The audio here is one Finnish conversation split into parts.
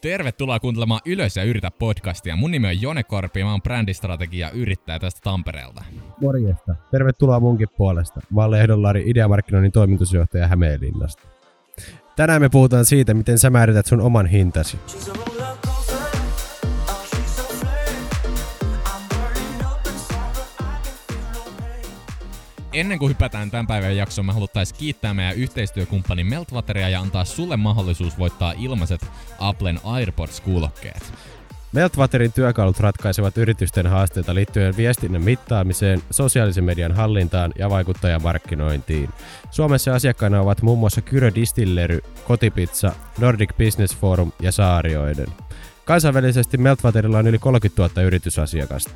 Tervetuloa kuuntelemaan Ylös ja yritä podcastia. Mun nimi on Jone Korpi ja mä oon brändistrategia yrittäjä tästä Tampereelta. Morjesta. Tervetuloa munkin puolesta. Mä olen Lehdollari Ideamarkkinoinnin toimitusjohtaja Hämeenlinnasta. Tänään me puhutaan siitä, miten sä määrität sun oman hintasi. Ennen kuin hypätään tämän päivän jaksoon, mä haluttaisiin kiittää meidän yhteistyökumppani Meltwateria ja antaa sulle mahdollisuus voittaa ilmaiset Applen AirPods-kuulokkeet. Meltwaterin työkalut ratkaisevat yritysten haasteita liittyen viestinnän mittaamiseen, sosiaalisen median hallintaan ja vaikuttajamarkkinointiin. Suomessa asiakkaina ovat muun muassa Kyrö Distillery, Kotipizza, Nordic Business Forum ja Saarioiden. Kansainvälisesti Meltwaterilla on yli 30 000 yritysasiakasta.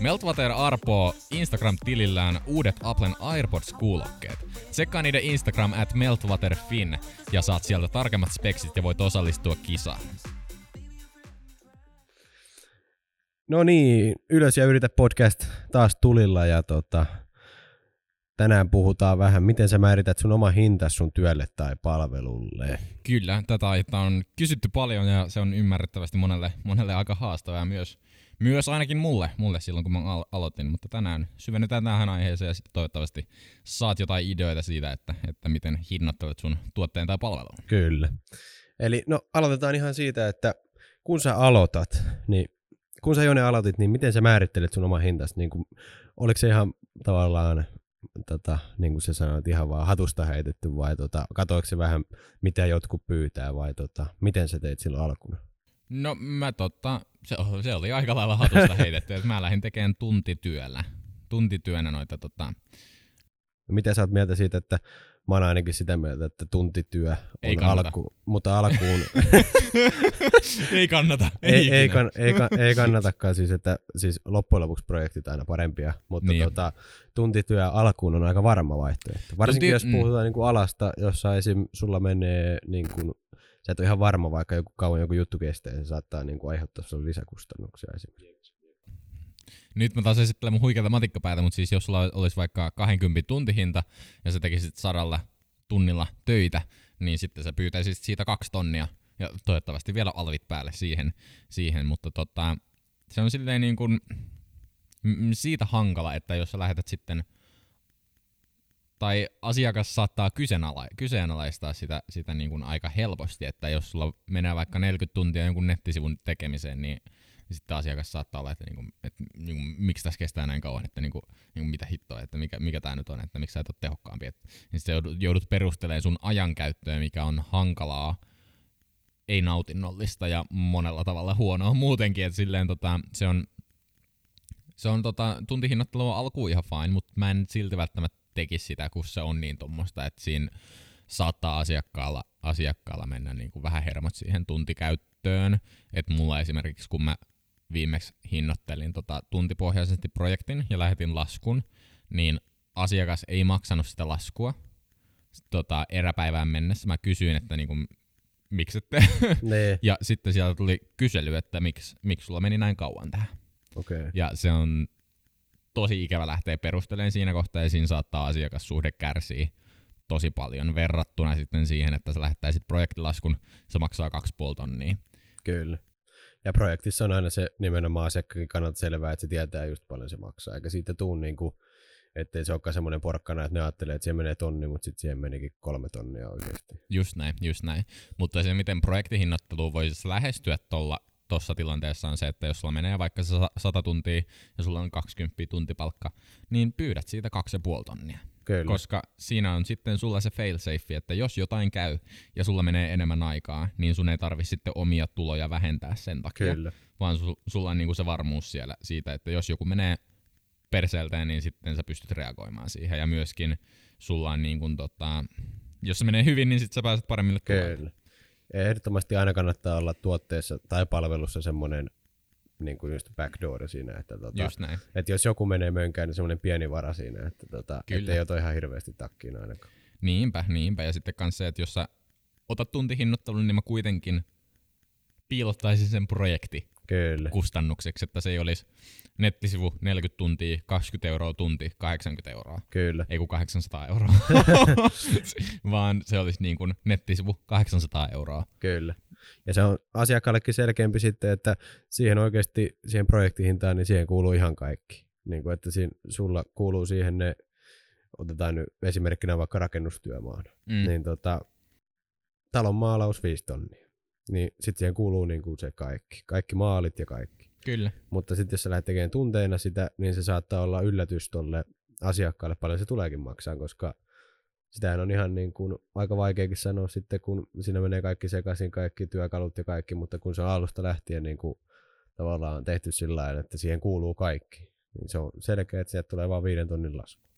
Meltwater arpoo Instagram-tilillään uudet Applen AirPods-kuulokkeet. Tsekkaa niiden Instagram at meltwaterfin ja saat sieltä tarkemmat speksit ja voit osallistua kisaan. No niin, Ylös ja yritä podcast taas tulilla ja tota, tänään puhutaan vähän, miten sä määrität sun oma hinta sun työlle tai palvelulle. Kyllä, tätä aihetta on kysytty paljon ja se on ymmärrettävästi monelle, monelle aika haastavaa myös, myös ainakin mulle, mulle silloin kun mä al- aloitin, mutta tänään syvennetään tähän aiheeseen ja sitten toivottavasti saat jotain ideoita siitä, että, että miten hinnoittelet sun tuotteen tai palvelun. Kyllä. Eli no aloitetaan ihan siitä, että kun sä aloitat, niin kun sä Jone aloitit, niin miten sä määrittelet sun oma hintas? Niin kun, oliko se ihan tavallaan, tota, niin kuin sä sanoit, ihan vaan hatusta heitetty vai tota, katoiko se vähän, mitä jotkut pyytää vai tota, miten sä teit silloin alkuna? No mä totta, se, se oli aika lailla hatusta heitetty, että mä lähdin tekemään tuntityöllä, tuntityönä noita tota, Mitä sä oot mieltä siitä, että mä oon ainakin sitä mieltä, että tuntityö on Ei kannata. alku, mutta alkuun ei kannata. ei, ei, ikinä. kann, ei, ei kannatakaan siis, että siis loppujen lopuksi projektit aina parempia, mutta Niin. tota, tuntityö alkuun on aika varma vaihtoehto. Varsinkin Tunti- jos mm. puhutaan niin kuin alasta, jossa esim. sulla menee niin kuin, sä et ole ihan varma, vaikka joku kauan joku juttu kestää, se saattaa niin kuin aiheuttaa sulle lisäkustannuksia esimerkiksi. Nyt mä taas esittelen mun huikeata matikkapäätä, mutta siis jos sulla olisi vaikka 20 tuntihinta ja sä tekisit sadalla tunnilla töitä, niin sitten sä pyytäisit siitä kaksi tonnia ja toivottavasti vielä alvit päälle siihen, siihen mutta tota, se on silleen niin kuin, siitä hankala, että jos sä lähetät sitten tai asiakas saattaa kyseenala- kyseenalaistaa sitä, sitä niin kuin aika helposti, että jos sulla menee vaikka 40 tuntia jonkun nettisivun tekemiseen, niin niin sitten asiakas saattaa olla, että, niinku, että niinku, miksi tässä kestää näin kauan, että niinku, niinku, mitä hittoa, että mikä, mikä tämä nyt on, että miksi sä et ole tehokkaampi. Et, niin sitten joudut, joudut perustelemaan sun ajankäyttöä, mikä on hankalaa, ei nautinnollista ja monella tavalla huonoa muutenkin, että silleen tota, se on, se on tota, tuntihinnoittelu on alkuun ihan fine, mutta mä en silti välttämättä tekisi sitä, kun se on niin tuommoista, että siinä saattaa asiakkaalla, asiakkaalla mennä niin kuin vähän hermot siihen tuntikäyttöön. Että mulla esimerkiksi, kun mä viimeksi hinnoittelin tota tuntipohjaisesti projektin ja lähetin laskun, niin asiakas ei maksanut sitä laskua tota, eräpäivään mennessä. Mä kysyin, että niinku, miksi ette. Nee, ja sitten sieltä tuli kysely, että miksi, miksi sulla meni näin kauan tähän. Okay. Ja se on tosi ikävä lähteä perustelemaan siinä kohtaa, ja siinä saattaa asiakassuhde kärsiä tosi paljon verrattuna sitten siihen, että sä lähettäisit projektilaskun, se maksaa 2,5 tonnia. Kyllä. Ja projektissa on aina se nimenomaan asiakkaakin kannalta selvää, että se tietää just paljon se maksaa, eikä siitä tuu niinku, ettei se olekaan semmoinen porkkana, että ne ajattelee, että siihen menee tonni, mutta sitten siihen menikin kolme tonnia oikeasti. Just näin, just näin. Mutta se, miten projektihinnoitteluun voisi lähestyä tuolla tuossa tilanteessa on se, että jos sulla menee vaikka se sa- 100 tuntia ja sulla on 20 tuntipalkka, niin pyydät siitä 2,5 tonnia. Kyllä. Koska siinä on sitten sulla se failsafe, että jos jotain käy ja sulla menee enemmän aikaa, niin sun ei tarvi sitten omia tuloja vähentää sen takia, Kyllä. vaan su- sulla on niinku se varmuus siellä siitä, että jos joku menee perseelteen, niin sitten sä pystyt reagoimaan siihen. Ja myöskin sulla on niinku tota, jos se menee hyvin, niin sitten sä pääset paremmille tuloille. Ehdottomasti aina kannattaa olla tuotteessa tai palvelussa semmoinen niin kuin just backdoor siinä, että, tota, Just näin. että jos joku menee mönkään, niin semmoinen pieni vara siinä, että tota, ei ota ihan hirveästi takkiin ainakaan. Niinpä, niinpä. Ja sitten kans se, että jos sä otat tuntihinnoittelun, niin mä kuitenkin piilottaisin sen projekti Kyllä. kustannukseksi, että se ei olisi nettisivu 40 tuntia, 20 euroa tunti, 80 euroa. Kyllä. Ei kun 800 euroa. Vaan se olisi niin kuin nettisivu 800 euroa. Kyllä. Ja se on asiakkaallekin selkeämpi sitten, että siihen oikeasti, siihen projektihintaan, niin siihen kuuluu ihan kaikki. Niin kuin, että siinä, sulla kuuluu siihen ne, otetaan nyt esimerkkinä vaikka rakennustyömaan, mm. niin tota, talon maalaus 5 tonnia. Niin sitten siihen kuuluu niin kuin se kaikki. Kaikki maalit ja kaikki. Kyllä. Mutta sitten jos sä lähdet tekemään tunteina sitä, niin se saattaa olla yllätys tolle asiakkaalle paljon se tuleekin maksaa, koska sitähän on ihan niin kuin aika vaikeakin sanoa sitten, kun siinä menee kaikki sekaisin, kaikki työkalut ja kaikki, mutta kun se on alusta lähtien niin kuin tavallaan tehty sillä tavalla, että siihen kuuluu kaikki, niin se on selkeä, että sieltä tulee vain viiden tunnin lasku.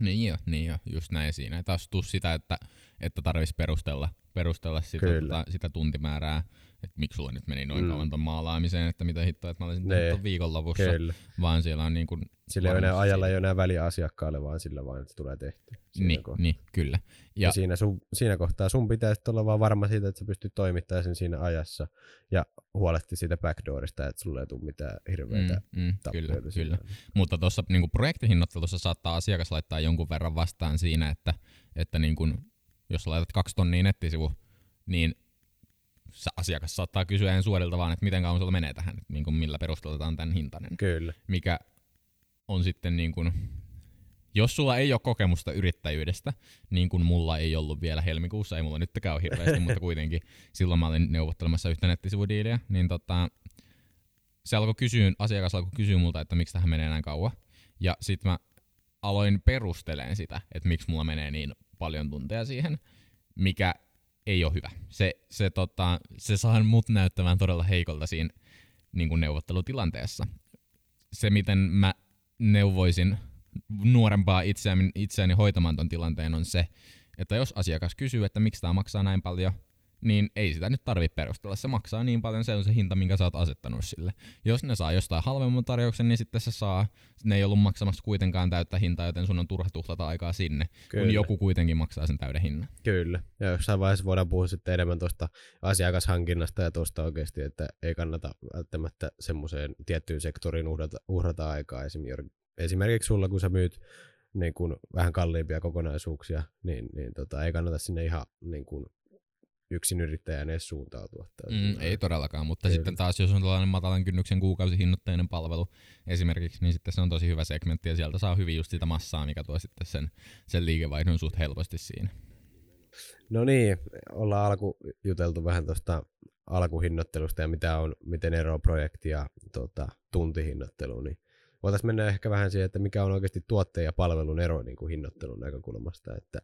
Niin jo, niin jo, just näin siinä. Ei taas tuu sitä, että, että tarvitsisi perustella, perustella sitä, tota, sitä tuntimäärää että miksi sulla nyt meni noin mm. kauan ton maalaamiseen, että mitä hittoa, että mä olisin tehnyt ton viikonlopussa, Kyllä. vaan siellä on niin kuin Sillä ei ole enää ajalla ei ole enää väliä asiakkaalle, vaan sillä vaan, että tulee tehty. Niin, niin, kyllä. Ja, ja siinä, sun, siinä kohtaa sun pitäisi olla vaan varma siitä, että sä pystyt toimittamaan sen siinä ajassa ja huolehti siitä backdoorista, että sulle ei tule mitään hirveitä mm, mm, Kyllä, kyllä. Mutta tuossa niin projektihinnoittelussa saattaa asiakas laittaa jonkun verran vastaan siinä, että, että niin kuin, jos laitat kaksi tonnia nettisivu, niin asiakas saattaa kysyä en suorilta vaan, että miten kauan sulla menee tähän, että niin kuin millä perusteella tämä on tämän hintainen. Kyllä. Mikä on sitten niin kuin, jos sulla ei ole kokemusta yrittäjyydestä, niin kuin mulla ei ollut vielä helmikuussa, ei mulla nytkään ole hirveästi, mutta kuitenkin silloin mä olin neuvottelemassa yhtä nettisivudiiliä, niin tota, se alkoi kysyä, asiakas alkoi kysyä multa, että miksi tähän menee näin kauan. Ja sitten mä aloin perusteleen sitä, että miksi mulla menee niin paljon tunteja siihen, mikä ei ole hyvä. Se, se, tota, se saa mut näyttämään todella heikolta siinä niin kuin neuvottelutilanteessa. Se, miten mä neuvoisin nuorempaa itseäni, itseäni hoitamaan ton tilanteen, on se, että jos asiakas kysyy, että miksi tämä maksaa näin paljon, niin ei sitä nyt tarvitse perustella. Se maksaa niin paljon, se on se hinta, minkä sä oot asettanut sille. Jos ne saa jostain halvemman tarjouksen, niin sitten se saa. Ne ei ollut maksamassa kuitenkaan täyttä hintaa, joten sun on turha tuhlata aikaa sinne, Kyllä. kun joku kuitenkin maksaa sen täyden hinnan. Kyllä. Ja jossain vaiheessa voidaan puhua sitten enemmän tuosta asiakashankinnasta ja tuosta oikeasti, että ei kannata välttämättä semmoiseen tiettyyn sektoriin uhrata, uhrata aikaa. Esimerkiksi sulla, kun sä myyt niin kuin vähän kalliimpia kokonaisuuksia, niin, niin tota, ei kannata sinne ihan niin kuin yksin yrittäjän edes suuntautua. Mm, ei todellakaan, mutta ei. sitten taas jos on tällainen matalan kynnyksen kuukausihinnoitteinen palvelu esimerkiksi, niin sitten se on tosi hyvä segmentti ja sieltä saa hyvin just sitä massaa, mikä tuo sitten sen, sen liikevaihdon suht helposti siinä. No niin, ollaan alku juteltu vähän tuosta alkuhinnoittelusta ja mitä on, miten eroa projekti ja tota, tuntihinnoittelu, niin voitaisiin mennä ehkä vähän siihen, että mikä on oikeasti tuotteen ja palvelun ero niin kuin hinnoittelun näkökulmasta, että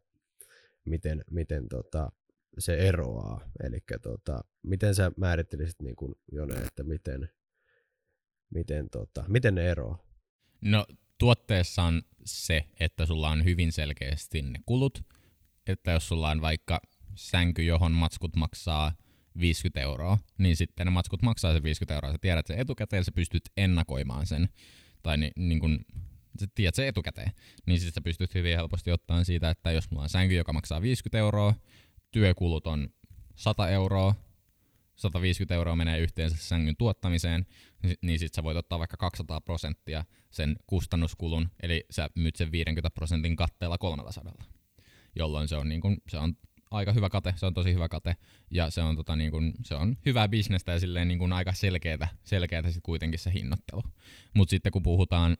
miten, miten tota, se eroaa. Eli tota, miten sä määrittelisit niin kuin Jone, että miten, miten, tota, miten ne eroaa? No tuotteessa on se, että sulla on hyvin selkeästi ne kulut, että jos sulla on vaikka sänky, johon matskut maksaa 50 euroa, niin sitten ne matskut maksaa se 50 euroa. Sä tiedät sen etukäteen, sä pystyt ennakoimaan sen, tai ni, niin kun, sä tiedät sen etukäteen, niin sitten sä pystyt hyvin helposti ottamaan siitä, että jos mulla on sänky, joka maksaa 50 euroa, työkulut on 100 euroa, 150 euroa menee yhteensä sängyn tuottamiseen, niin, niin sit sä voit ottaa vaikka 200 prosenttia sen kustannuskulun, eli sä myyt sen 50 prosentin katteella 300, jolloin se on, niin kun, se on aika hyvä kate, se on tosi hyvä kate, ja se on, tota, niin kun, se on hyvää bisnestä ja silleen niin kun aika selkeätä, selkeätä sit kuitenkin se hinnoittelu. Mutta sitten kun puhutaan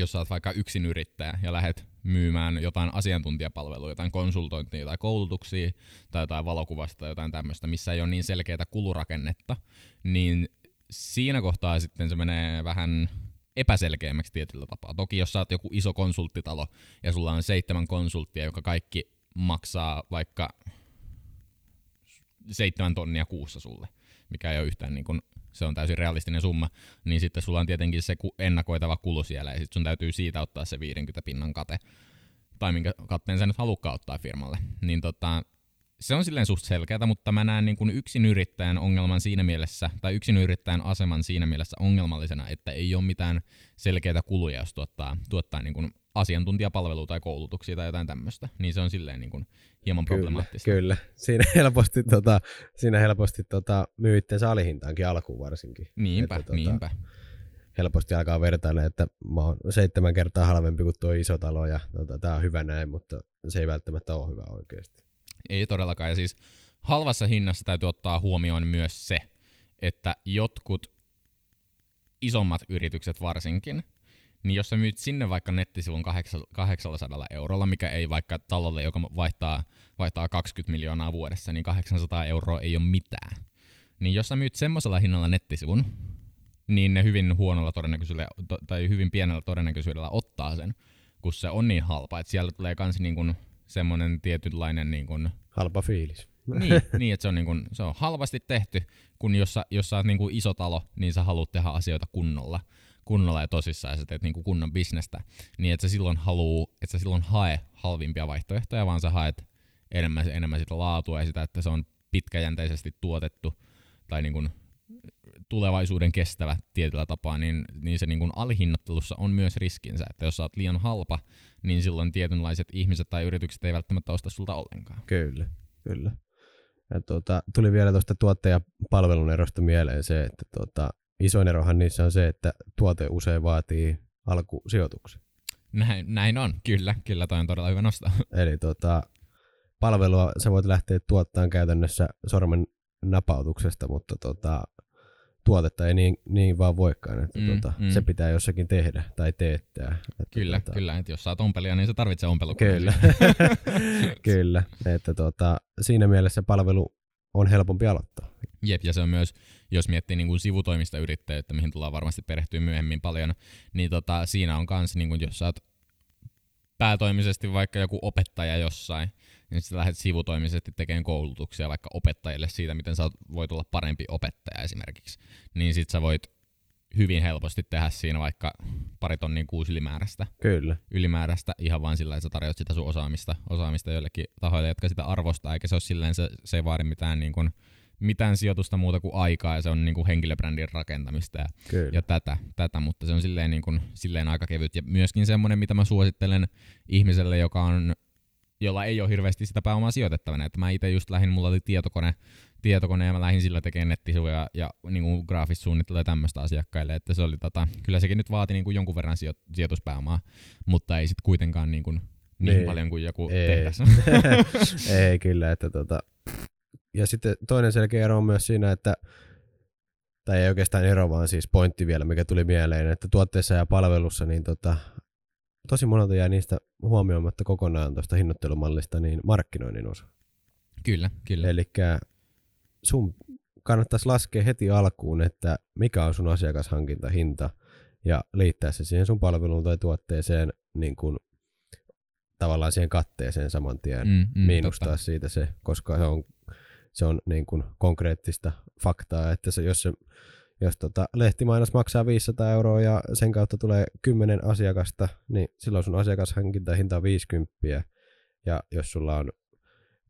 jos sä oot vaikka yksin yrittäjä ja lähdet myymään jotain asiantuntijapalvelua, jotain konsultointia tai koulutuksia tai jotain valokuvasta tai jotain tämmöistä, missä ei ole niin selkeää kulurakennetta, niin siinä kohtaa sitten se menee vähän epäselkeämmäksi tietyllä tapaa. Toki jos sä oot joku iso konsulttitalo ja sulla on seitsemän konsulttia, joka kaikki maksaa vaikka seitsemän tonnia kuussa sulle, mikä ei ole yhtään niin kuin se on täysin realistinen summa, niin sitten sulla on tietenkin se ennakoitava kulu siellä, ja sitten sun täytyy siitä ottaa se 50 pinnan kate, tai minkä katteen sä nyt halukkaan ottaa firmalle. Niin tota, se on silleen suht selkeätä, mutta mä näen niin kuin yksin yrittäjän ongelman siinä mielessä, tai yksin yrittäjän aseman siinä mielessä ongelmallisena, että ei ole mitään selkeitä kuluja, jos tuottaa, tuottaa niin kuin asiantuntijapalvelua tai koulutuksia tai jotain tämmöistä, niin se on silleen niin kuin hieman kyllä, problemaattista. Kyllä, siinä helposti, tota, siinä helposti tota, myytte alihintaankin alkuun varsinkin. Niinpä, että, tota, niinpä. Helposti alkaa vertailla, että mä oon seitsemän kertaa halvempi kuin tuo iso talo ja tota, tää on hyvä näin, mutta se ei välttämättä ole hyvä oikeasti. Ei todellakaan, ja siis halvassa hinnassa täytyy ottaa huomioon myös se, että jotkut isommat yritykset varsinkin, niin jos sä myyt sinne vaikka nettisivun 800 eurolla, mikä ei vaikka talolle, joka vaihtaa, vaihtaa 20 miljoonaa vuodessa, niin 800 euroa ei ole mitään. Niin jos sä myyt semmoisella hinnalla nettisivun, niin ne hyvin huonolla todennäköisyydellä, tai hyvin pienellä todennäköisyydellä ottaa sen, kun se on niin halpa, että siellä tulee kans niin kuin semmoinen tietynlainen niin kuin, Halpa fiilis. niin, niin, että se on, niin kuin, se on halvasti tehty, kun jos sä, jos sä oot niin kuin iso talo, niin sä haluat tehdä asioita kunnolla, kunnolla ja tosissaan ja sä teet kuin kunnon bisnestä, niin että sä silloin haluu, että sä silloin hae halvimpia vaihtoehtoja, vaan sä haet enemmän, enemmän sitä laatua ja sitä, että se on pitkäjänteisesti tuotettu tai niin kuin tulevaisuuden kestävä tietyllä tapaa, niin, niin se niin kuin alihinnattelussa on myös riskinsä, että jos sä oot liian halpa, niin silloin tietynlaiset ihmiset tai yritykset ei välttämättä osta sulta ollenkaan. Kyllä, kyllä. Ja tuota, tuli vielä tuosta tuotteen ja palvelun erosta mieleen se, että tuota, isoin erohan niissä on se, että tuote usein vaatii alkusijoituksen. Näin, näin on, kyllä, kyllä toi on todella hyvä nostaa. Eli tuota, palvelua sä voit lähteä tuottamaan käytännössä sormen napautuksesta, mutta tuota, tuotetta ei niin, niin vaan voikaan, että mm, tuota, mm. se pitää jossakin tehdä tai teettää. Että kyllä, tuota, kyllä, että jos saat ompelia, niin se tarvitsee ompelu. Kyllä, kyllä, että tuota, siinä mielessä palvelu on helpompi aloittaa. Jep, ja se on myös, jos miettii niin kuin sivutoimista yrittäjyyttä, mihin tullaan varmasti perehtyä myöhemmin paljon, niin tota, siinä on myös, niin kuin, jos sä oot päätoimisesti vaikka joku opettaja jossain, niin sitten lähdet sivutoimisesti tekemään koulutuksia vaikka opettajille siitä, miten sä voit olla parempi opettaja esimerkiksi. Niin sit sä voit hyvin helposti tehdä siinä vaikka pari tonnin kuusi ylimääräistä. Kyllä. Ylimääräistä ihan vaan sillä, että sä tarjoat sitä sun osaamista, osaamista joillekin tahoille, jotka sitä arvostaa, eikä se ole silleen, se, se ei vaadi mitään, niin kuin, mitään sijoitusta muuta kuin aikaa, ja se on niin kuin henkilöbrändin rakentamista ja, ja tätä, tätä, mutta se on silleen, niin kuin, silleen aika kevyt. Ja myöskin semmoinen, mitä mä suosittelen ihmiselle, joka on jolla ei ole hirveästi sitä pääomaa sijoitettavana. Että mä itse just lähdin, mulla oli tietokone, tietokone ja mä lähdin sillä tekemään nettisivuja ja, ja niin kuin graafista suunnittelua tämmöistä asiakkaille. Että se oli tota, kyllä sekin nyt vaati niin kuin jonkun verran sijo, sijoituspääomaa, mutta ei sitten kuitenkaan niin, kuin, niin ei, paljon kuin joku ei. tehdas. ei kyllä, että tota. Ja sitten toinen selkeä ero on myös siinä, että tai ei oikeastaan ero, vaan siis pointti vielä, mikä tuli mieleen, että tuotteessa ja palvelussa niin tota, tosi monelta jää niistä huomioimatta kokonaan tuosta hinnoittelumallista niin markkinoinnin osa. Kyllä, kyllä. Eli sun kannattaisi laskea heti alkuun, että mikä on sun asiakashankintahinta ja liittää se siihen sun palveluun tai tuotteeseen niin kuin tavallaan siihen katteeseen saman tien mm, mm, miinustaa totta. siitä se, koska se on, se on niin kuin konkreettista faktaa, että se, jos se jos tota, lehtimainos maksaa 500 euroa ja sen kautta tulee 10 asiakasta, niin silloin sun asiakashankintahinta on 50. Ja jos sulla on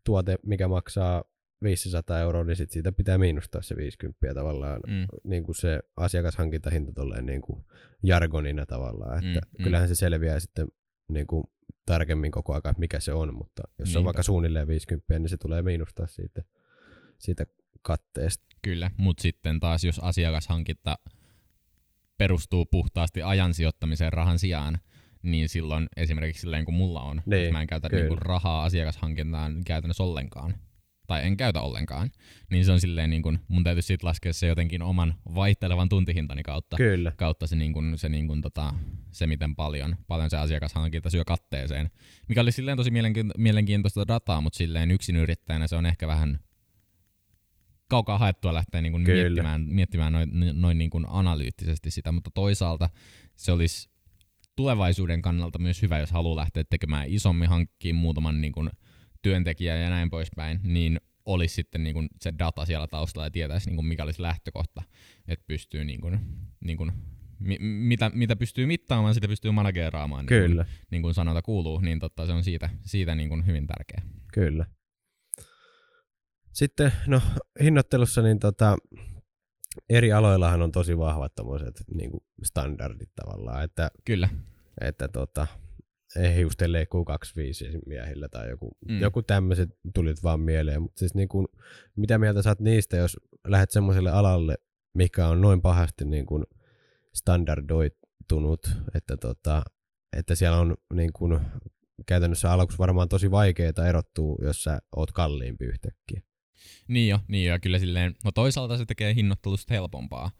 tuote, mikä maksaa 500 euroa, niin sit siitä pitää miinustaa se 50 tavallaan mm. niin kuin se asiakashankintahinta tolleen niin kuin jargonina tavallaan. Että mm, mm. kyllähän se selviää sitten niin kuin tarkemmin koko ajan, mikä se on, mutta jos Niinpä. on vaikka suunnilleen 50, niin se tulee miinustaa siitä, siitä katteesta. Kyllä, mutta sitten taas jos asiakashankinta perustuu puhtaasti ajan sijoittamiseen rahan sijaan, niin silloin esimerkiksi silleen kun mulla on, niin, jos mä en käytä niinku rahaa asiakashankintaan käytännössä ollenkaan, tai en käytä ollenkaan, niin se on silleen niin kuin, mun täytyy sitten laskea se jotenkin oman vaihtelevan tuntihintani kautta, Kyllä. kautta se, niin kuin, se, niin kuin, tota, se miten paljon, paljon se asiakashankinta syö katteeseen. Mikä oli silleen tosi mielenkiintoista dataa, mutta silleen yksin yrittäjänä se on ehkä vähän kaukaa haettua lähteä niin kuin miettimään, miettimään noin, noin niin kuin analyyttisesti sitä, mutta toisaalta se olisi tulevaisuuden kannalta myös hyvä, jos haluaa lähteä tekemään isommin, hankkiin muutaman niin kuin työntekijän ja näin poispäin, niin olisi sitten niin kuin se data siellä taustalla ja tietäisi, niin kuin mikä olisi lähtökohta, että pystyy niin kuin, niin kuin, mi, mitä, mitä pystyy mittaamaan, sitä pystyy manageraamaan, Kyllä. Niin kuin, niin kuin sanota kuuluu, niin totta, se on siitä, siitä niin kuin hyvin tärkeä. Kyllä. Sitten no, hinnoittelussa niin tota, eri aloillahan on tosi vahvat tommoset, niin kuin standardit tavallaan. Että, Kyllä. Että tota, ei hiusten leikkuu 25 miehillä tai joku, mm. joku tämmöiset tulit vaan mieleen. Mutta siis niin kuin, mitä mieltä saat niistä, jos lähdet semmoiselle alalle, mikä on noin pahasti niin kuin standardoitunut, että, tota, että siellä on niin kuin, käytännössä alkuun varmaan tosi vaikeaa erottua, jos sä oot kalliimpi yhtäkkiä. Niin jo, niin jo, kyllä silleen, no toisaalta se tekee hinnoittelusta helpompaa.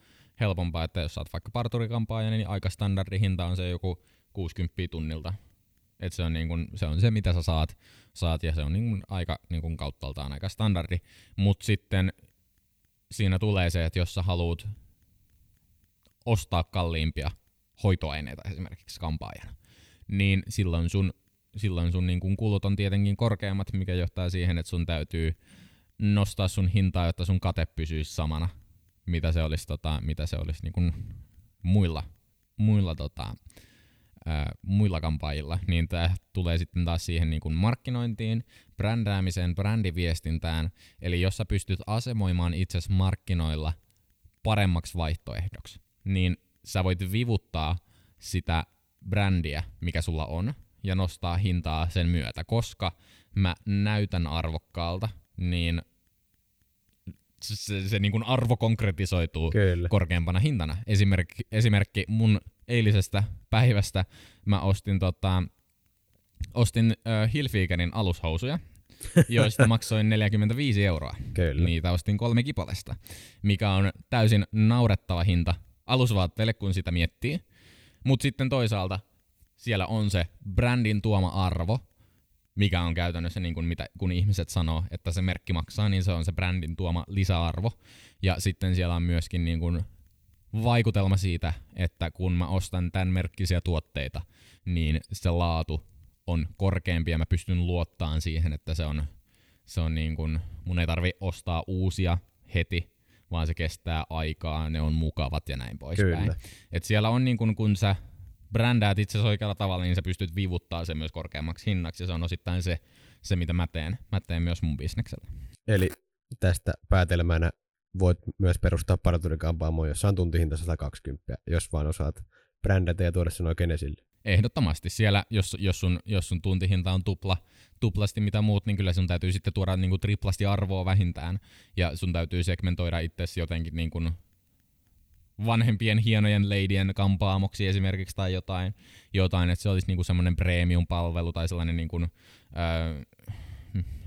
Helpompaa, että jos sä oot vaikka parturikampaaja, niin aika standardi hinta on se joku 60 tunnilta. Et se, on niin kun, se on se, mitä sä saat, saat ja se on niin kun aika niin kun kauttaltaan aika standardi. Mutta sitten siinä tulee se, että jos sä haluat ostaa kalliimpia hoitoaineita esimerkiksi kampaajana, niin silloin sun, silloin sun niin kun kulut on tietenkin korkeammat, mikä johtaa siihen, että sun täytyy nostaa sun hintaa, jotta sun kate pysyisi samana, mitä se olisi, tota, mitä se olisi niin kun muilla, muilla, tota, ää, muilla kampaajilla, niin tämä tulee sitten taas siihen niin kun markkinointiin, brändäämiseen, brändiviestintään, eli jos sä pystyt asemoimaan itsesi markkinoilla paremmaksi vaihtoehdoksi, niin sä voit vivuttaa sitä brändiä, mikä sulla on, ja nostaa hintaa sen myötä, koska mä näytän arvokkaalta, niin se, se, se niin kuin arvo konkretisoituu Kyllä. korkeampana hintana. Esimerkki, esimerkki mun eilisestä päivästä mä ostin, tota, ostin äh, Hilfigerin alushousuja, joista maksoin 45 euroa. Kyllä. Niitä ostin kolme kipalesta, mikä on täysin naurettava hinta alusvaatteelle, kun sitä miettii. Mutta sitten toisaalta siellä on se brändin tuoma arvo, mikä on käytännössä niin kuin mitä, kun ihmiset sanoo, että se merkki maksaa, niin se on se brändin tuoma lisäarvo. Ja sitten siellä on myöskin niin kuin vaikutelma siitä, että kun mä ostan tämän merkkisiä tuotteita, niin se laatu on korkeampi ja mä pystyn luottaan siihen, että se on, se on niin kuin, mun ei tarvi ostaa uusia heti, vaan se kestää aikaa, ne on mukavat ja näin poispäin. Et siellä on niin kun, kun sä brändäät itse oikealla tavalla, niin sä pystyt vivuttaa sen myös korkeammaksi hinnaksi, ja se on osittain se, se mitä mä teen. Mä teen myös mun bisneksellä. Eli tästä päätelmänä voit myös perustaa parturikampaamoon, jossa on tuntihinta 120, jos vaan osaat brändätä ja tuoda sen oikein esille. Ehdottomasti siellä, jos, jos, sun, jos sun tuntihinta on tupla, tuplasti mitä muut, niin kyllä sun täytyy sitten tuoda niin kuin triplasti arvoa vähintään. Ja sun täytyy segmentoida itsesi jotenkin niin kuin vanhempien hienojen leidien kampaamoksi esimerkiksi tai jotain, jotain että se olisi niinku semmoinen premium-palvelu tai sellainen niinku, öö,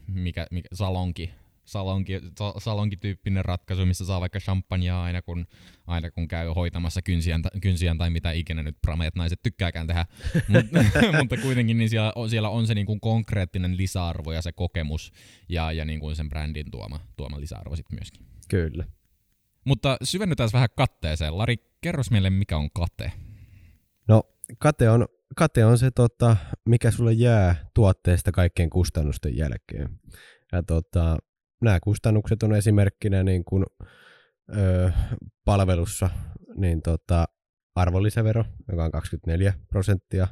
mikä, mikä, salonki, salonki, sa- salonkityyppinen ratkaisu, missä saa vaikka champagnea aina kun, aina kun käy hoitamassa kynsiään, kynsiään tai mitä ikinä nyt prameet naiset tykkääkään tehdä. Mut, mutta kuitenkin niin siellä, on- siellä on se niinku konkreettinen lisäarvo ja se kokemus ja, ja niinku sen brändin tuoma, tuoma lisäarvo sitten myöskin. Kyllä. Mutta syvennytään vähän katteeseen. Lari, kerros meille, mikä on kate. No, kate on, kate on se, tota, mikä sulle jää tuotteesta kaikkien kustannusten jälkeen. Ja tota, nämä kustannukset on esimerkkinä niin kuin, ö, palvelussa niin tota, arvonlisävero, joka on 24 prosenttia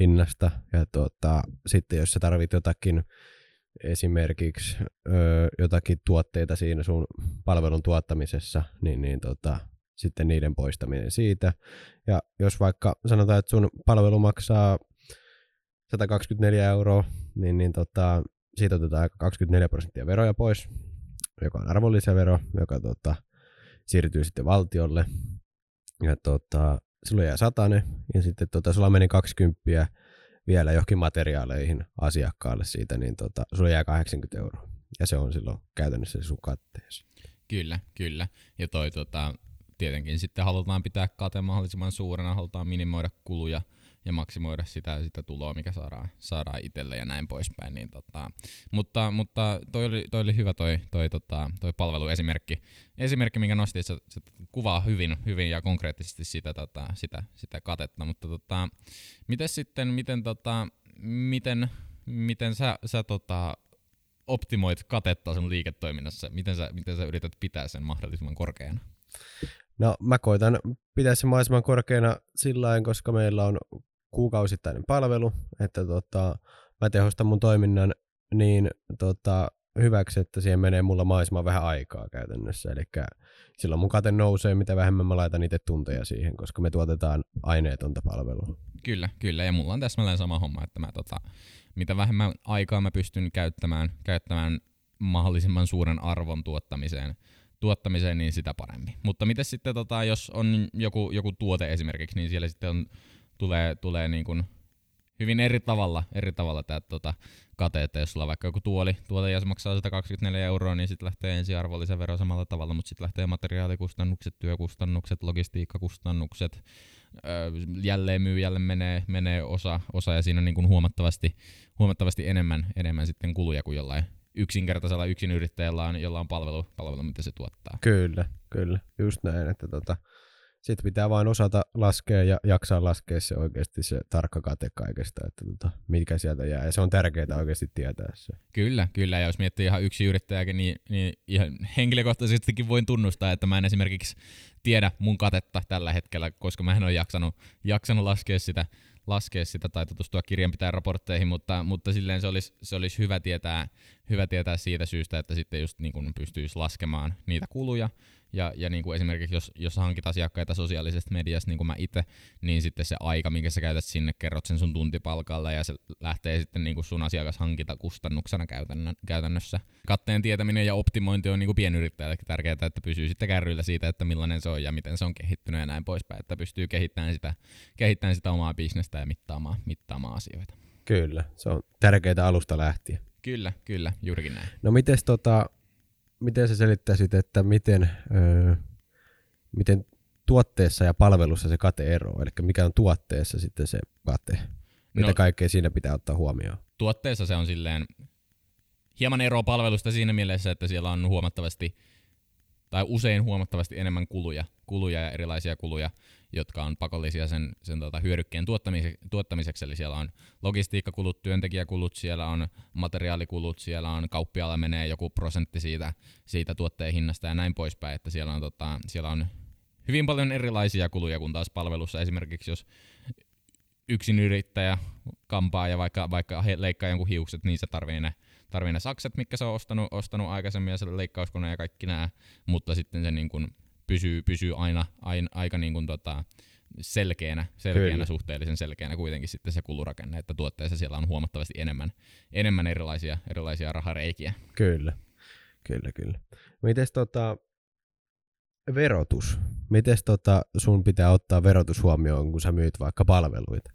hinnasta. Ja tota, sitten jos sä tarvit jotakin esimerkiksi ö, jotakin tuotteita siinä sun palvelun tuottamisessa, niin, niin tota, sitten niiden poistaminen siitä. Ja jos vaikka sanotaan, että sun palvelu maksaa 124 euroa, niin, niin tota, siitä otetaan 24 prosenttia veroja pois, joka on arvonlisävero, joka tota, siirtyy sitten valtiolle. Ja tota, sulla jää satanen, ja sitten tota, sulla meni 20 vielä johonkin materiaaleihin asiakkaalle siitä, niin tota, sulla jää 80 euroa. Ja se on silloin käytännössä sun katteesi. Kyllä, kyllä. Ja toi tota, tietenkin sitten halutaan pitää kate mahdollisimman suurena, halutaan minimoida kuluja ja maksimoida sitä, sitä tuloa, mikä saadaan, saadaan itselle ja näin poispäin. Niin tota, mutta, mutta toi, oli, toi oli hyvä toi, toi, tota, toi palveluesimerkki, esimerkki, minkä nostit, se, se kuvaa hyvin, hyvin ja konkreettisesti sitä, tota, sitä, sitä katetta. Mutta tota, miten sitten, miten, tota, miten, miten sä, sä tota, optimoit katetta sun liiketoiminnassa? Miten sä, miten sä yrität pitää sen mahdollisimman korkeana? No mä koitan pitää sen mahdollisimman korkeana sillä koska meillä on kuukausittainen palvelu, että tota, mä tehostan mun toiminnan niin tota, hyväksi, että siihen menee mulla mahdollisimman vähän aikaa käytännössä. Eli silloin mun kate nousee, mitä vähemmän mä laitan itse tunteja siihen, koska me tuotetaan aineetonta palvelua. Kyllä, kyllä. Ja mulla on täsmälleen sama homma, että mä, tota, mitä vähemmän aikaa mä pystyn käyttämään, käyttämään mahdollisimman suuren arvon tuottamiseen, tuottamiseen, niin sitä paremmin. Mutta miten sitten, tota, jos on joku, joku tuote esimerkiksi, niin siellä sitten on, tulee, tulee niin kuin hyvin eri tavalla, eri tavalla tämä tota, kate, että jos sulla vaikka joku tuoli, tuoli ja se maksaa 124 euroa, niin sitten lähtee ensin arvonlisävero samalla tavalla, mutta sitten lähtee materiaalikustannukset, työkustannukset, logistiikkakustannukset, jälleen myyjälle menee, menee osa, osa ja siinä on niin kuin huomattavasti, huomattavasti enemmän, enemmän sitten kuluja kuin jollain yksinkertaisella yksinyrittäjällä on, jolla on palvelu, palvelu, mitä se tuottaa. Kyllä, kyllä. Just näin, että tota, sitten pitää vain osata laskea ja jaksaa laskea se oikeasti se tarkka kate kaikesta, että tota, mikä sieltä jää. Ja se on tärkeää oikeasti tietää se. Kyllä, kyllä. Ja jos miettii ihan yksi yrittäjäkin, niin, niin ihan henkilökohtaisestikin voin tunnustaa, että mä en esimerkiksi tiedä mun katetta tällä hetkellä, koska mä en ole jaksanut, jaksanut laskea sitä laskea sitä tai tutustua kirjanpitäjän raportteihin, mutta, mutta silleen se olisi, se olisi hyvä, tietää, hyvä tietää siitä syystä, että sitten just niin pystyisi laskemaan niitä kuluja ja, ja niin kuin esimerkiksi jos, jos hankit asiakkaita sosiaalisesta mediasta, niin kuin mä itse, niin sitten se aika, minkä sä käytät sinne, kerrot sen sun tuntipalkalla ja se lähtee sitten niin kuin sun asiakashankinta kustannuksena käytännössä. Katteen tietäminen ja optimointi on niin kuin pienyrittäjälle tärkeää, että pysyy sitten kärryillä siitä, että millainen se on ja miten se on kehittynyt ja näin poispäin, että pystyy kehittämään sitä, kehittämään sitä omaa bisnestä ja mittaamaan, mittaamaan asioita. Kyllä, se on tärkeää alusta lähtien. Kyllä, kyllä, juurikin näin. No mites tota, miten sä selittäisit, että miten, öö, miten tuotteessa ja palvelussa se kate eroaa? Eli mikä on tuotteessa sitten se kate? Mitä no, kaikkea siinä pitää ottaa huomioon? Tuotteessa se on silleen hieman eroa palvelusta siinä mielessä, että siellä on huomattavasti tai usein huomattavasti enemmän kuluja, kuluja ja erilaisia kuluja jotka on pakollisia sen, sen tota hyödykkeen tuottamiseksi, tuottamiseksi. Eli siellä on logistiikkakulut, työntekijäkulut, siellä on materiaalikulut, siellä on kauppiaalla menee joku prosentti siitä, siitä tuotteen hinnasta ja näin poispäin. Että siellä on, tota, siellä on hyvin paljon erilaisia kuluja, kun taas palvelussa esimerkiksi jos yksin yrittäjä kampaa ja vaikka, vaikka leikkaa jonkun hiukset, niin se tarvii ne, tarvii ne sakset, mitkä se on ostanut, ostanut aikaisemmin ja se leikkauskone ja kaikki nämä, mutta sitten se niin kuin pysyy, pysyy aina, aina aika niin kuin tota, selkeänä, selkeänä suhteellisen selkeänä kuitenkin sitten se kulurakenne, että tuotteessa siellä on huomattavasti enemmän, enemmän erilaisia, erilaisia rahareikiä. Kyllä, kyllä, kyllä. Mites tota, verotus? Mites tota, sun pitää ottaa verotus huomioon, kun sä myyt vaikka palveluita?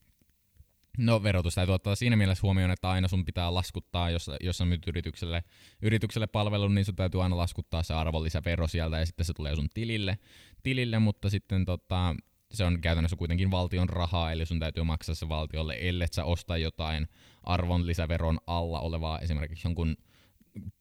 No verotus täytyy ottaa siinä mielessä huomioon, että aina sun pitää laskuttaa, jos, jos sä myyt yritykselle, yritykselle palvelun, niin sun täytyy aina laskuttaa se arvonlisävero sieltä ja sitten se tulee sun tilille, tilille mutta sitten tota, se on käytännössä kuitenkin valtion rahaa, eli sun täytyy maksaa se valtiolle, ellei sä osta jotain arvonlisäveron alla olevaa, esimerkiksi jonkun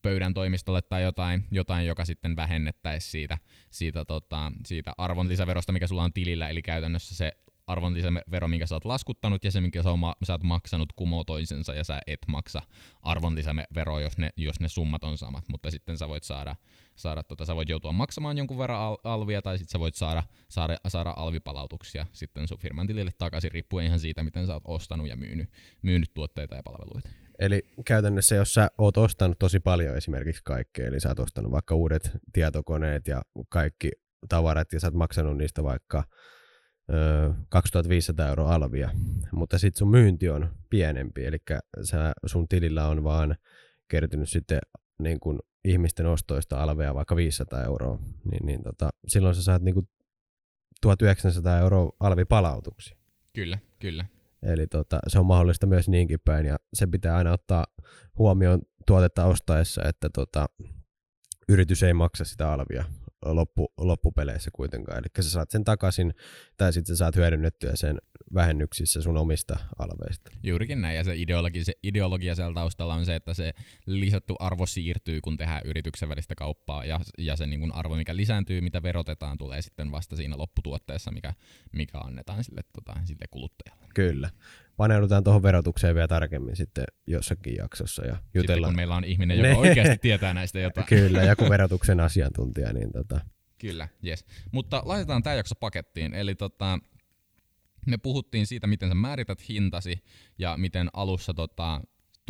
pöydän toimistolle tai jotain, jotain joka sitten vähennettäisiin siitä, siitä, tota, siitä arvonlisäverosta, mikä sulla on tilillä, eli käytännössä se arvonlisävero, minkä sä oot laskuttanut, ja se, minkä sä, ma- sä oot maksanut, kumoo toisensa, ja sä et maksa arvonlisäveroa, jos ne, jos ne summat on samat, mutta sitten sä voit saada, saada tota, sä voit joutua maksamaan jonkun verran al- alvia, tai sitten sä voit saada, saada, saada alvipalautuksia sitten sun firman tilille takaisin, riippuen ihan siitä, miten sä oot ostanut ja myynyt, myynyt tuotteita ja palveluita. Eli käytännössä, jos sä oot ostanut tosi paljon esimerkiksi kaikkea, eli sä oot ostanut vaikka uudet tietokoneet ja kaikki tavarat, ja sä oot maksanut niistä vaikka 2500 euroa alvia, mutta sitten sun myynti on pienempi, eli sä, sun tilillä on vaan kertynyt sitten niin kun ihmisten ostoista alvea vaikka 500 euroa, niin, niin tota, silloin sä saat niin kun 1900 euroa alvipalautuksia. Kyllä, kyllä. Eli tota, se on mahdollista myös niinkin päin, ja se pitää aina ottaa huomioon tuotetta ostaessa, että tota, yritys ei maksa sitä alvia loppu, loppupeleissä kuitenkaan. Eli sä saat sen takaisin, tai sitten sä saat hyödynnettyä sen vähennyksissä sun omista alveista. Juurikin näin, ja se ideologia, se ideologia siellä taustalla on se, että se lisätty arvo siirtyy, kun tehdään yrityksen välistä kauppaa, ja, ja se niin arvo, mikä lisääntyy, mitä verotetaan, tulee sitten vasta siinä lopputuotteessa, mikä, mikä annetaan sille, tota, sille kuluttajalle. Kyllä paneudutaan tuohon verotukseen vielä tarkemmin sitten jossakin jaksossa. Ja jutellaan. Sitten kun meillä on ihminen, joka oikeasti tietää näistä jotain. Kyllä, joku verotuksen asiantuntija. Niin tota. Kyllä, yes. Mutta laitetaan tämä jakso pakettiin. Eli tota, me puhuttiin siitä, miten sä määrität hintasi ja miten alussa tota,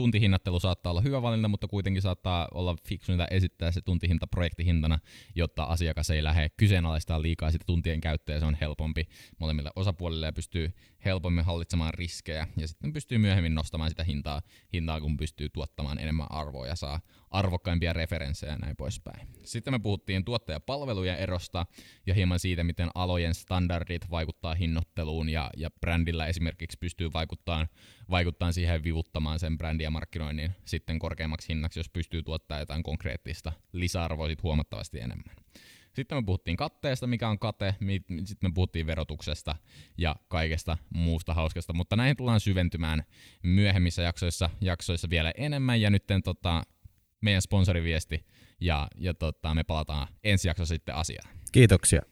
tuntihinnattelu saattaa olla hyvä valinta, mutta kuitenkin saattaa olla fiksuinta esittää se tuntihinta projektihintana, jotta asiakas ei lähde kyseenalaistaa liikaa sitä tuntien käyttöä, se on helpompi molemmille osapuolille ja pystyy helpommin hallitsemaan riskejä ja sitten pystyy myöhemmin nostamaan sitä hintaa, hintaa kun pystyy tuottamaan enemmän arvoa ja saa arvokkaimpia referenssejä ja näin poispäin. Sitten me puhuttiin tuottajapalvelujen erosta ja hieman siitä, miten alojen standardit vaikuttaa hinnoitteluun ja, ja brändillä esimerkiksi pystyy vaikuttamaan, vaikuttamaan siihen vivuttamaan sen brändin ja markkinoinnin sitten korkeammaksi hinnaksi, jos pystyy tuottamaan jotain konkreettista lisäarvoa huomattavasti enemmän. Sitten me puhuttiin katteesta, mikä on kate, sitten me puhuttiin verotuksesta ja kaikesta muusta hauskasta, mutta näihin tullaan syventymään myöhemmissä jaksoissa, jaksoissa vielä enemmän, ja nyt tota, meidän sponsoriviesti, ja, ja tota, me palataan ensi jaksossa sitten asiaan. Kiitoksia.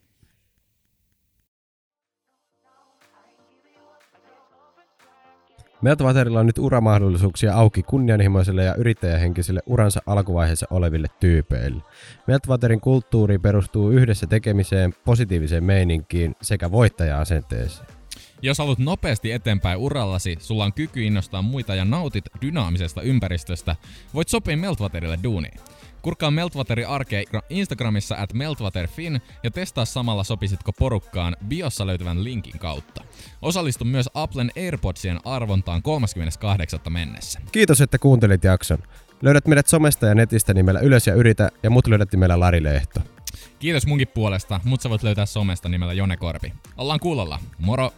Meltwaterilla on nyt uramahdollisuuksia auki kunnianhimoisille ja yrittäjähenkisille uransa alkuvaiheessa oleville tyypeille. Meltwaterin kulttuuri perustuu yhdessä tekemiseen, positiiviseen meininkiin sekä voittaja-asenteeseen. Jos haluat nopeasti eteenpäin urallasi, sulla on kyky innostaa muita ja nautit dynaamisesta ympäristöstä, voit sopia Meltwaterille duuniin. Kurkkaa Meltwateri arkea Instagramissa at meltwaterfin ja testaa samalla sopisitko porukkaan biossa löytyvän linkin kautta. Osallistu myös Applen AirPodsien arvontaan 38. mennessä. Kiitos, että kuuntelit jakson. Löydät meidät somesta ja netistä nimellä Ylös ja Yritä ja mut löydät nimellä Lari Lehto. Kiitos munkin puolesta, mut sä voit löytää somesta nimellä Jone Korpi. Ollaan kuulolla. Moro!